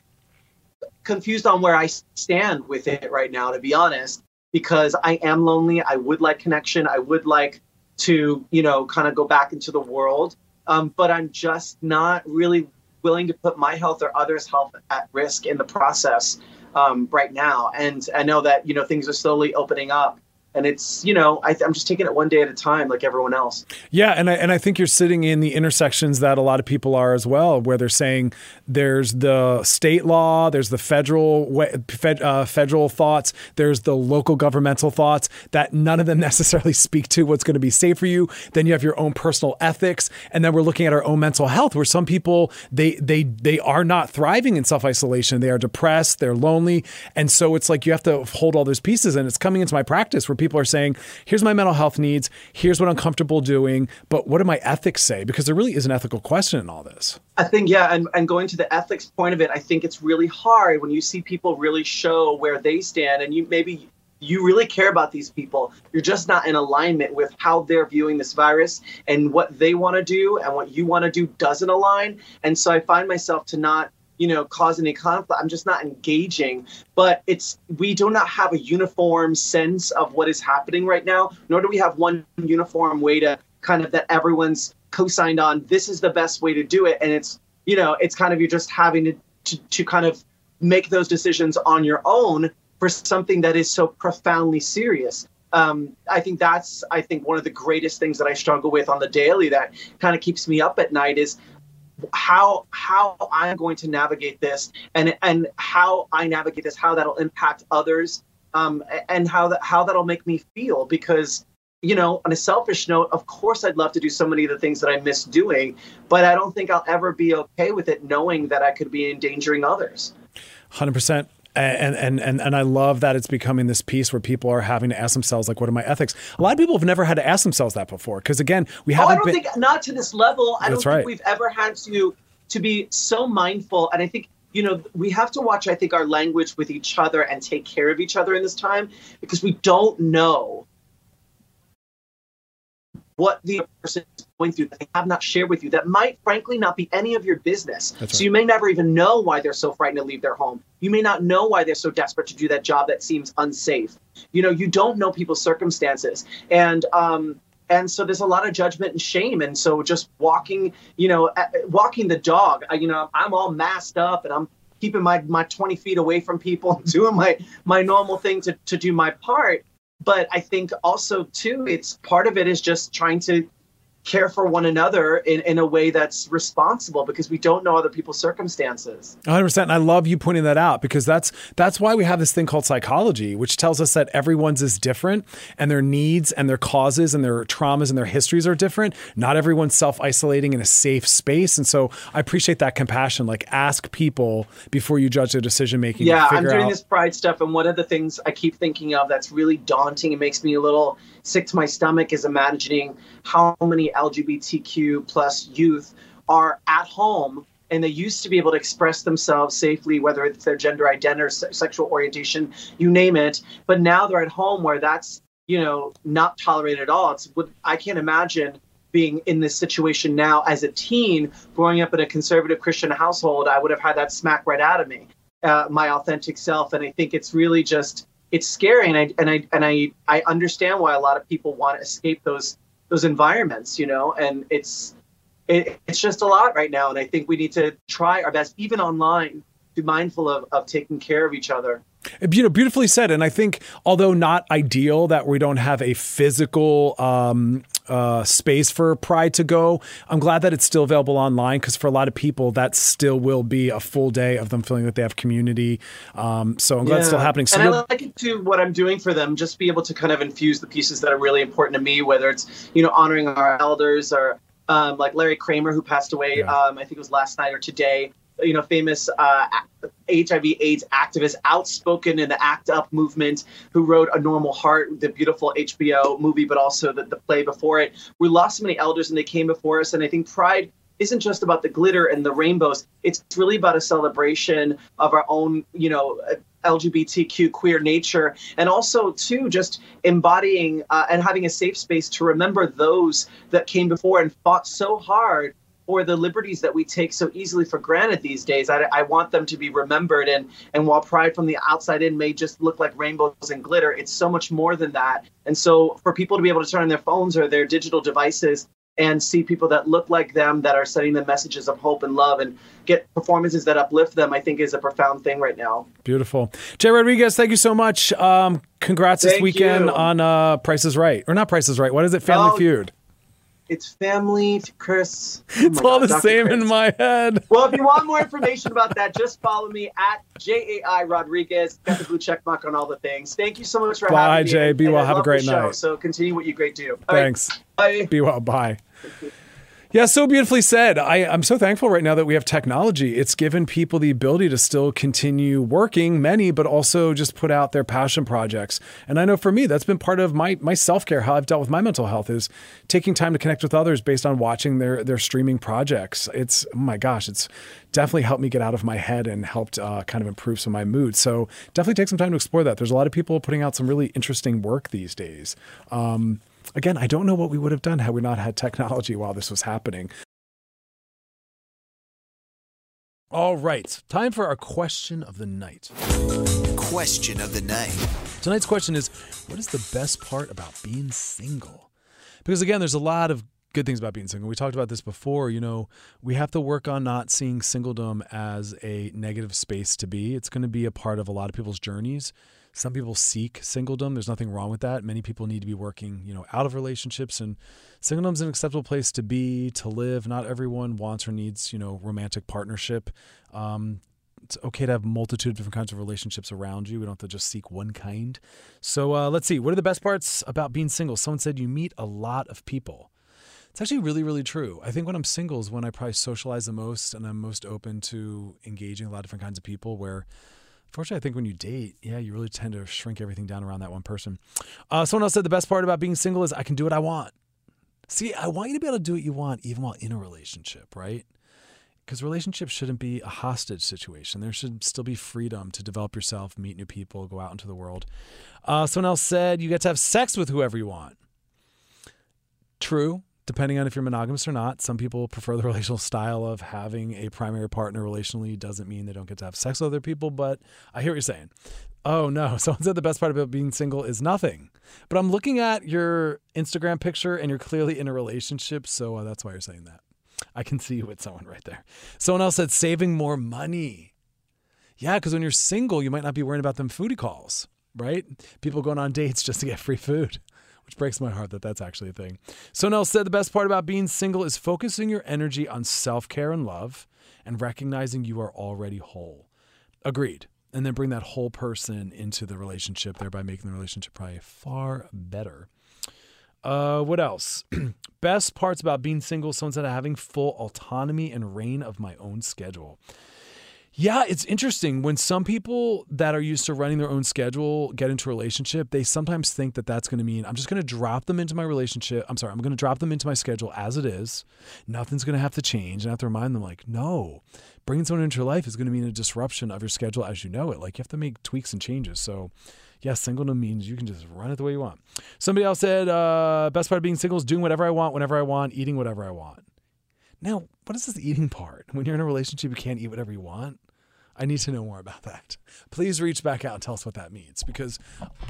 confused on where I stand with it right now, to be honest, because I am lonely. I would like connection. I would like to, you know, kind of go back into the world. Um, but I'm just not really willing to put my health or others' health at risk in the process um, right now. And I know that, you know, things are slowly opening up and it's you know I, am just taking it one day at a time like everyone else.
Yeah and I, and I think you're sitting in the intersections that a lot of people are as well where they're saying there's the state law there's the federal fed, uh, federal thoughts there's the local governmental thoughts that none of them necessarily speak to what's going to be safe for you. Then you have your own personal ethics and then we're looking at our own mental health where some people they they they are not thriving in self-isolation. They are depressed they're lonely and so it's like you have to hold all those pieces and it's coming into my practice where people are saying, here's my mental health needs, here's what I'm comfortable doing, but what do my ethics say? Because there really is an ethical question in all this.
I think, yeah, and, and going to the ethics point of it, I think it's really hard when you see people really show where they stand and you maybe you really care about these people. You're just not in alignment with how they're viewing this virus and what they want to do and what you want to do doesn't align. And so I find myself to not you know cause any conflict. I'm just not engaging. But it's we do not have a uniform sense of what is happening right now nor do we have one uniform way to kind of that everyone's co-signed on this is the best way to do it. And it's you know it's kind of you're just having to, to, to kind of make those decisions on your own for something that is so profoundly serious. Um, I think that's I think one of the greatest things that I struggle with on the daily that kind of keeps me up at night is how how I'm going to navigate this and and how I navigate this, how that'll impact others, um, and how that how that'll make me feel. Because you know, on a selfish note, of course, I'd love to do so many of the things that I miss doing, but I don't think I'll ever be okay with it, knowing that I could be endangering others.
Hundred percent and and and and I love that it's becoming this piece where people are having to ask themselves like, what are my ethics? A lot of people have never had to ask themselves that before because again, we haven't.
Oh, I don't
been...
think not to this level. I
That's
don't
right.
think we've ever had to to be so mindful, and I think you know we have to watch. I think our language with each other and take care of each other in this time because we don't know what the person going through that they have not shared with you that might frankly not be any of your business.
That's
So
right.
you may never even know why they're so frightened to leave their home. You may not know why they're so desperate to do that job that seems unsafe. You know, you don't know people's circumstances. And um and so there's a lot of judgment and shame and so just walking you know walking the dog you know i'm all masked up and i'm keeping my my 20 feet away from people doing my my normal thing to to do my part but i think also too it's part of it is just trying to care for one another in, in a way that's responsible because we don't know other people's circumstances.
100% and i love you pointing that out because that's that's why we have this thing called psychology which tells us that everyone's is different and their needs and their causes and their traumas and their histories are different. Not everyone's self-isolating in a safe space. And so i appreciate that compassion. Like ask people before you judge their decision making
yeah i'm doing
out-
this pride stuff and one of the things i keep thinking of that's really daunting and makes me a little sick to my stomach is imagining how many lgbtq plus youth are at home and they used to be able to express themselves safely whether it's their gender identity or se- sexual orientation you name it. But now they're at home where that's you know not tolerated at all. It's what i can't imagine being in this situation now as a teen growing up in a conservative christian household. I would have had that smack right out of me uh, my authentic self. And i think it's really just it's scary. And i and i and i i understand why a lot of people want to escape those those environments you know and it's it, it's just a lot right now and i think we need to try our best even online be mindful of, of taking care of each other
you know, beautifully said. And I think, although not ideal that we don't have a physical um, uh, space for Pride to go, I'm glad that it's still available online because for a lot of people, that still will be a full day of them feeling that they have community. Um, so I'm glad it's still happening. So
and I like it too. What I'm doing for them, just be able to kind of infuse the pieces that are really important to me, whether it's you know honoring our elders or um, like Larry Kramer, who passed away.
Yeah.
Um, I think it was last night or today. You know, famous uh, HIV/AIDS activist, outspoken in the ACT UP movement, who wrote A Normal Heart, the beautiful HBO movie, but also the, the play before it. We lost so many elders, and they came before us. And I think Pride isn't just about the glitter and the rainbows. It's really about a celebration of our own, you know, LGBTQ queer nature, and also too just embodying uh, and having a safe space to remember those that came before and fought so hard for the liberties that we take so easily for granted these days. I, I, want them to be remembered. And, and while pride from the outside in may just look like rainbows and glitter, it's so much more than that. And so for people to be able to turn on their phones or their digital devices and see people that look like them that are sending them messages of hope and love and get performances that uplift them, I think is a profound thing right now.
Beautiful. Jai Rodriguez, thank you so much. Um, congrats thank this weekend you. on uh, Price is Right. Or not Price is Right. What is it? Family oh, Feud.
It's family, Chris.
Oh it's all God, the Dr. same Chris. in my head.
Well, if you want more information about that, just follow me at J A I Rodriguez. Got the blue check mark on all the things. Thank you so much for
Bye,
having
Jai. me. Bye, Jai. Be well. Have a great night.
So continue what you great do.
Thanks.
Right. Bye.
Be well. Bye. Yeah, so beautifully said. I, am so thankful right now that we have technology. It's given people the ability to still continue working, many, but also just put out their passion projects. And I know for me, that's been part of my my self care. How I've dealt with my mental health is taking time to connect with others based on watching their their streaming projects. It's oh my gosh, it's definitely helped me get out of my head and helped uh, kind of improve some of my mood. So definitely take some time to explore that. There's a lot of people putting out some really interesting work these days. Um, Again, I don't know what we would have done had we not had technology while this was happening. All right, time for our question of the night.
Question of the night.
Tonight's question is What is the best part about being single? Because again, there's a lot of good things about being single. We talked about this before. You know, we have to work on not seeing singledom as a negative space to be. It's going to be a part of a lot of people's journeys. Some people seek singledom. There's nothing wrong with that. Many people need to be working, you know, out of relationships and singledom is an acceptable place to be, to live. Not everyone wants or needs, you know, romantic partnership. Um, it's okay to have multitude of different kinds of relationships around you. We don't have to just seek one kind. So uh, let's see. What are the best parts about being single? Someone said you meet a lot of people. It's actually really, really true. I think when I'm single is when I probably socialize the most and I'm most open to engaging a lot of different kinds of people where Fortunately, I think when you date, yeah, you really tend to shrink everything down around that one person. Uh, someone else said the best part about being single is I can do what I want. See, I want you to be able to do what you want even while in a relationship, right? Because relationships shouldn't be a hostage situation. There should still be freedom to develop yourself, meet new people, go out into the world. Uh, someone else said you get to have sex with whoever you want. True depending on if you're monogamous or not. Some people prefer the relational style of having a primary partner relationally. Doesn't mean they don't get to have sex with other people, but I hear what you're saying. Oh no, someone said the best part about being single is nothing. But I'm looking at your Instagram picture and you're clearly in a relationship, so uh, that's why you're saying that. I can see you with someone right there. Someone else said saving more money. Yeah, because when you're single, you might not be worrying about them foodie calls, right? People going on dates just to get free food which breaks my heart that that's actually a thing. So Nell said the best part about being single is focusing your energy on self care and love and recognizing you are already whole. Agreed. And then bring that whole person into the relationship, thereby making the relationship probably far better. Uh, what else? Best parts about being single, someone said having full autonomy and reign of my own schedule. Yeah, it's interesting when some people that are used to running their own schedule get into a relationship, they sometimes think that that's going to mean I'm just going to drop them into my relationship. I'm sorry, I'm going to drop them into my schedule as it is. Nothing's going to have to change. And I have to remind them, like, no, bringing someone into your life is going to mean a disruption of your schedule as you know it. Like, you have to make tweaks and changes. So, yes, singledom means you can just run it the way you want. Somebody else said, uh, best part of being single is doing whatever I want, whenever I want, eating whatever I want. Now, what is this eating part? When you're in a relationship, you can't eat whatever you want. I need to know more about that. Please reach back out and tell us what that means because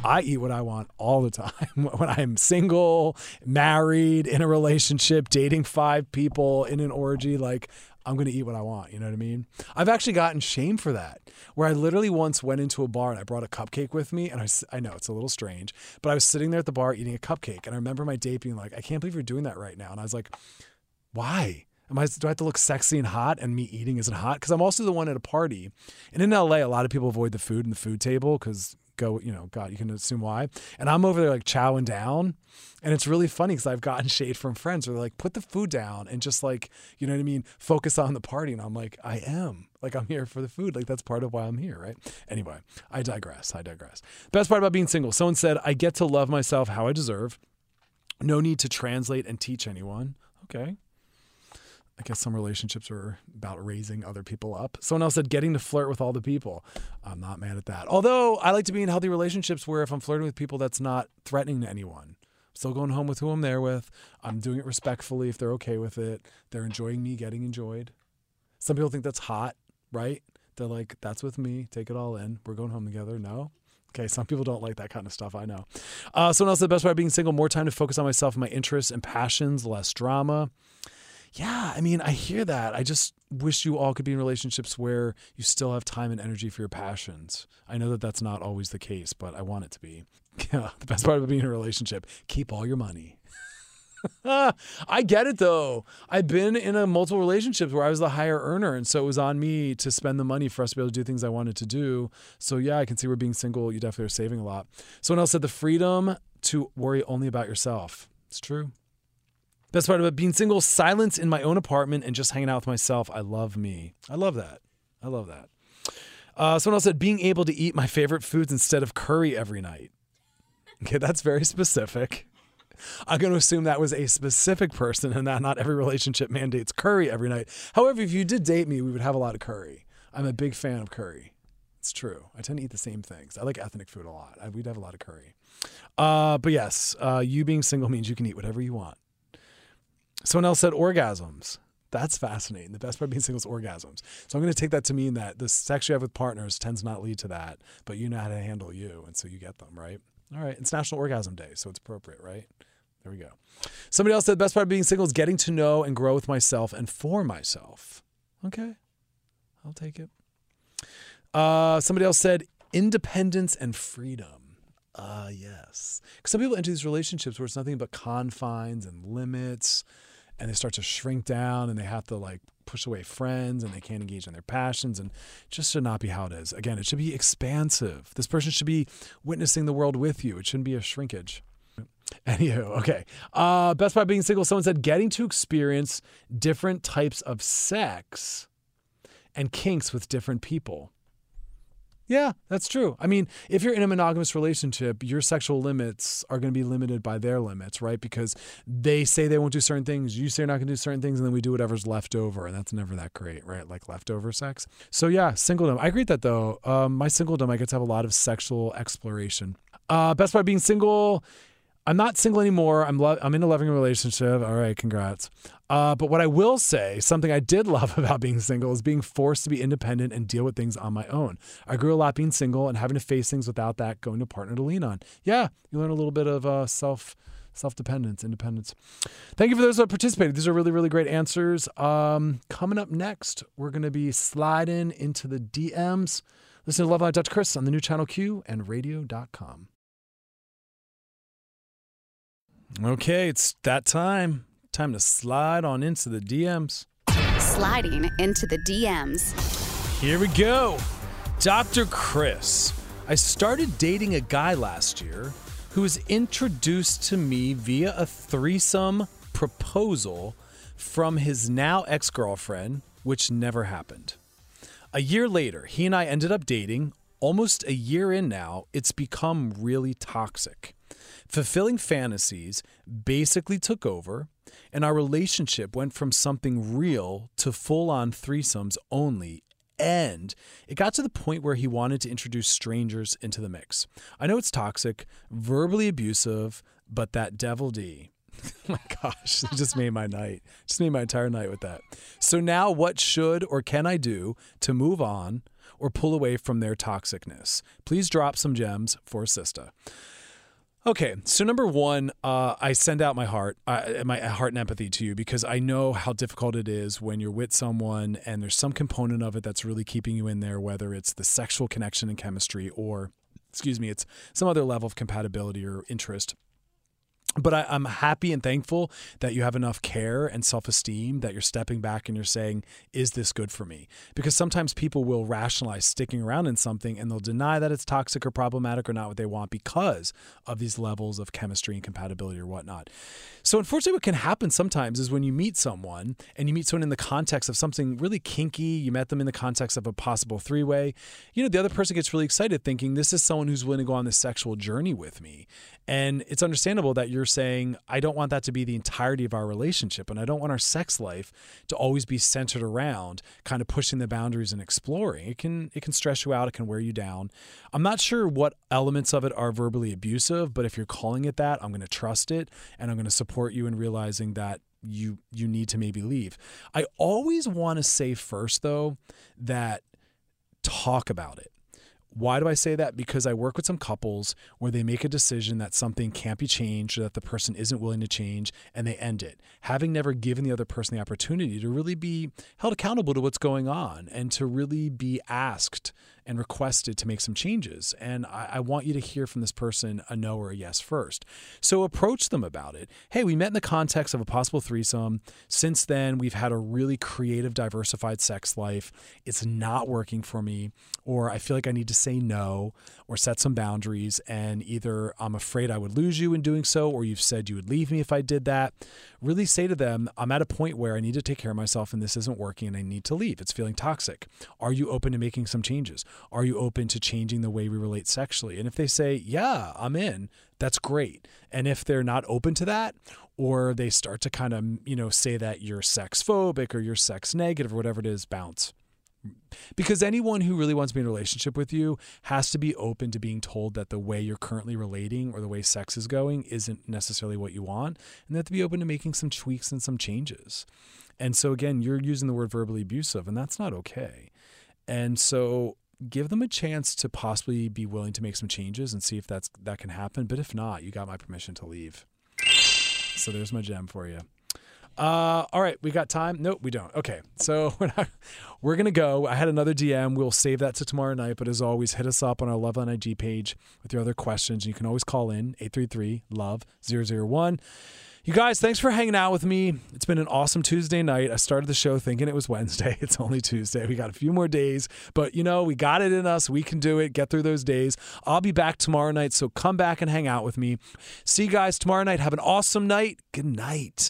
I eat what I want all the time. when I'm single, married, in a relationship, dating five people, in an orgy, like I'm going to eat what I want. You know what I mean? I've actually gotten shame for that, where I literally once went into a bar and I brought a cupcake with me. And I, I know it's a little strange, but I was sitting there at the bar eating a cupcake. And I remember my date being like, I can't believe you're doing that right now. And I was like, why? Am I, do I have to look sexy and hot and me eating isn't hot? Because I'm also the one at a party. And in LA, a lot of people avoid the food and the food table because go, you know, God, you can assume why. And I'm over there like chowing down. And it's really funny because I've gotten shade from friends where they're like, put the food down and just like, you know what I mean? Focus on the party. And I'm like, I am. Like, I'm here for the food. Like, that's part of why I'm here, right? Anyway, I digress. I digress. Best part about being single someone said, I get to love myself how I deserve. No need to translate and teach anyone. Okay. I guess some relationships are about raising other people up. Someone else said getting to flirt with all the people. I'm not mad at that. Although I like to be in healthy relationships where if I'm flirting with people, that's not threatening to anyone. I'm still going home with who I'm there with. I'm doing it respectfully if they're okay with it. They're enjoying me getting enjoyed. Some people think that's hot, right? They're like, that's with me. Take it all in. We're going home together. No. Okay, some people don't like that kind of stuff. I know. Uh, someone else said the best part of being single: more time to focus on myself and my interests and passions, less drama yeah, I mean, I hear that. I just wish you all could be in relationships where you still have time and energy for your passions. I know that that's not always the case, but I want it to be. Yeah, the best part of being in a relationship, keep all your money. I get it though. I've been in a multiple relationships where I was the higher earner, and so it was on me to spend the money for us to be able to do things I wanted to do. So yeah, I can see where being single, you definitely are saving a lot. Someone else said the freedom to worry only about yourself. It's true. Best part about being single, silence in my own apartment and just hanging out with myself. I love me. I love that. I love that. Uh, someone else said being able to eat my favorite foods instead of curry every night. Okay, that's very specific. I'm going to assume that was a specific person and that not every relationship mandates curry every night. However, if you did date me, we would have a lot of curry. I'm a big fan of curry. It's true. I tend to eat the same things. I like ethnic food a lot. I, we'd have a lot of curry. Uh, but yes, uh, you being single means you can eat whatever you want. Someone else said orgasms. That's fascinating. The best part of being single is orgasms. So I'm going to take that to mean that the sex you have with partners tends not lead to that, but you know how to handle you, and so you get them right. All right, it's National Orgasm Day, so it's appropriate, right? There we go. Somebody else said the best part of being single is getting to know and grow with myself and for myself. Okay, I'll take it. Uh, somebody else said independence and freedom. Ah, uh, yes. Because some people enter these relationships where it's nothing but confines and limits and they start to shrink down and they have to like push away friends and they can't engage in their passions and just should not be how it is. Again, it should be expansive. This person should be witnessing the world with you. It shouldn't be a shrinkage. Anywho, okay. Uh, best part being single, someone said getting to experience different types of sex and kinks with different people. Yeah, that's true. I mean, if you're in a monogamous relationship, your sexual limits are going to be limited by their limits, right? Because they say they won't do certain things, you say you're not going to do certain things, and then we do whatever's left over, and that's never that great, right? Like leftover sex. So yeah, singledom. I agree with that though. Um, my singledom, I get to have a lot of sexual exploration. Uh, best part being single I'm not single anymore. I'm lo- I'm in a loving relationship. All right, congrats. Uh, but what I will say, something I did love about being single is being forced to be independent and deal with things on my own. I grew a lot being single and having to face things without that going to partner to lean on. Yeah, you learn a little bit of uh, self self dependence, independence. Thank you for those that participated. These are really really great answers. Um, coming up next, we're going to be sliding into the DMs. Listen to Loveline Dutch Chris on the new channel Q and radio.com. Okay, it's that time. Time to slide on into the DMs.
Sliding into the DMs.
Here we go. Dr. Chris. I started dating a guy last year who was introduced to me via a threesome proposal from his now ex girlfriend, which never happened. A year later, he and I ended up dating. Almost a year in now, it's become really toxic. Fulfilling fantasies basically took over, and our relationship went from something real to full on threesomes only. And it got to the point where he wanted to introduce strangers into the mix. I know it's toxic, verbally abusive, but that devil D. my gosh, it just made my night. Just made my entire night with that. So now, what should or can I do to move on or pull away from their toxicness? Please drop some gems for Sista. Okay, so number one, uh, I send out my heart, uh, my heart and empathy to you because I know how difficult it is when you're with someone and there's some component of it that's really keeping you in there, whether it's the sexual connection and chemistry or, excuse me, it's some other level of compatibility or interest. But I, I'm happy and thankful that you have enough care and self esteem that you're stepping back and you're saying, Is this good for me? Because sometimes people will rationalize sticking around in something and they'll deny that it's toxic or problematic or not what they want because of these levels of chemistry and compatibility or whatnot. So, unfortunately, what can happen sometimes is when you meet someone and you meet someone in the context of something really kinky, you met them in the context of a possible three way, you know, the other person gets really excited thinking, This is someone who's willing to go on this sexual journey with me. And it's understandable that you're saying, I don't want that to be the entirety of our relationship. And I don't want our sex life to always be centered around kind of pushing the boundaries and exploring. It can it can stress you out, it can wear you down. I'm not sure what elements of it are verbally abusive, but if you're calling it that, I'm gonna trust it and I'm gonna support you in realizing that you you need to maybe leave. I always want to say first though that talk about it why do I say that? Because I work with some couples where they make a decision that something can't be changed or that the person isn't willing to change and they end it, having never given the other person the opportunity to really be held accountable to what's going on and to really be asked and requested to make some changes. And I, I, want you to hear from this person a no or a yes first. So approach them about it. Hey, we met in the context of a possible threesome. Since then, we've had a really creative, diversified sex life. It's not working for me, or I feel like I need to say no or set some boundaries. And either I'm afraid I would lose you in doing so, or you've said you would leave me if I did that. Really say to them, I'm at a point where I need to take care of myself and this isn't working and I need to leave. It's feeling toxic. Are you open to making some changes? Are you open to changing the way we relate sexually? And if they say, yeah, I'm in, that's great. And if they're not open to that, or they start to kind of, you know, say that you're sex phobic or you're sex negative or whatever it is, bounce. Because anyone who really wants to be in a relationship with you has to be open to being told that the way you're currently relating or the way sex is going isn't necessarily what you want. And they have to be open to making some tweaks and some changes. And so, again, you're using the word verbally abusive, and that's not okay. And so, give them a chance to possibly be willing to make some changes and see if that's that can happen. But if not, you got my permission to leave. So there's my gem for you. Uh, all right, we got time. Nope, we don't. Okay, so we're, not, we're gonna go. I had another DM. We'll save that to tomorrow night. But as always, hit us up on our Love on IG page with your other questions. You can always call in 833 Love 001. You guys, thanks for hanging out with me. It's been an awesome Tuesday night. I started the show thinking it was Wednesday. It's only Tuesday. We got a few more days, but you know, we got it in us. We can do it. Get through those days. I'll be back tomorrow night, so come back and hang out with me. See you guys tomorrow night. Have an awesome night. Good night.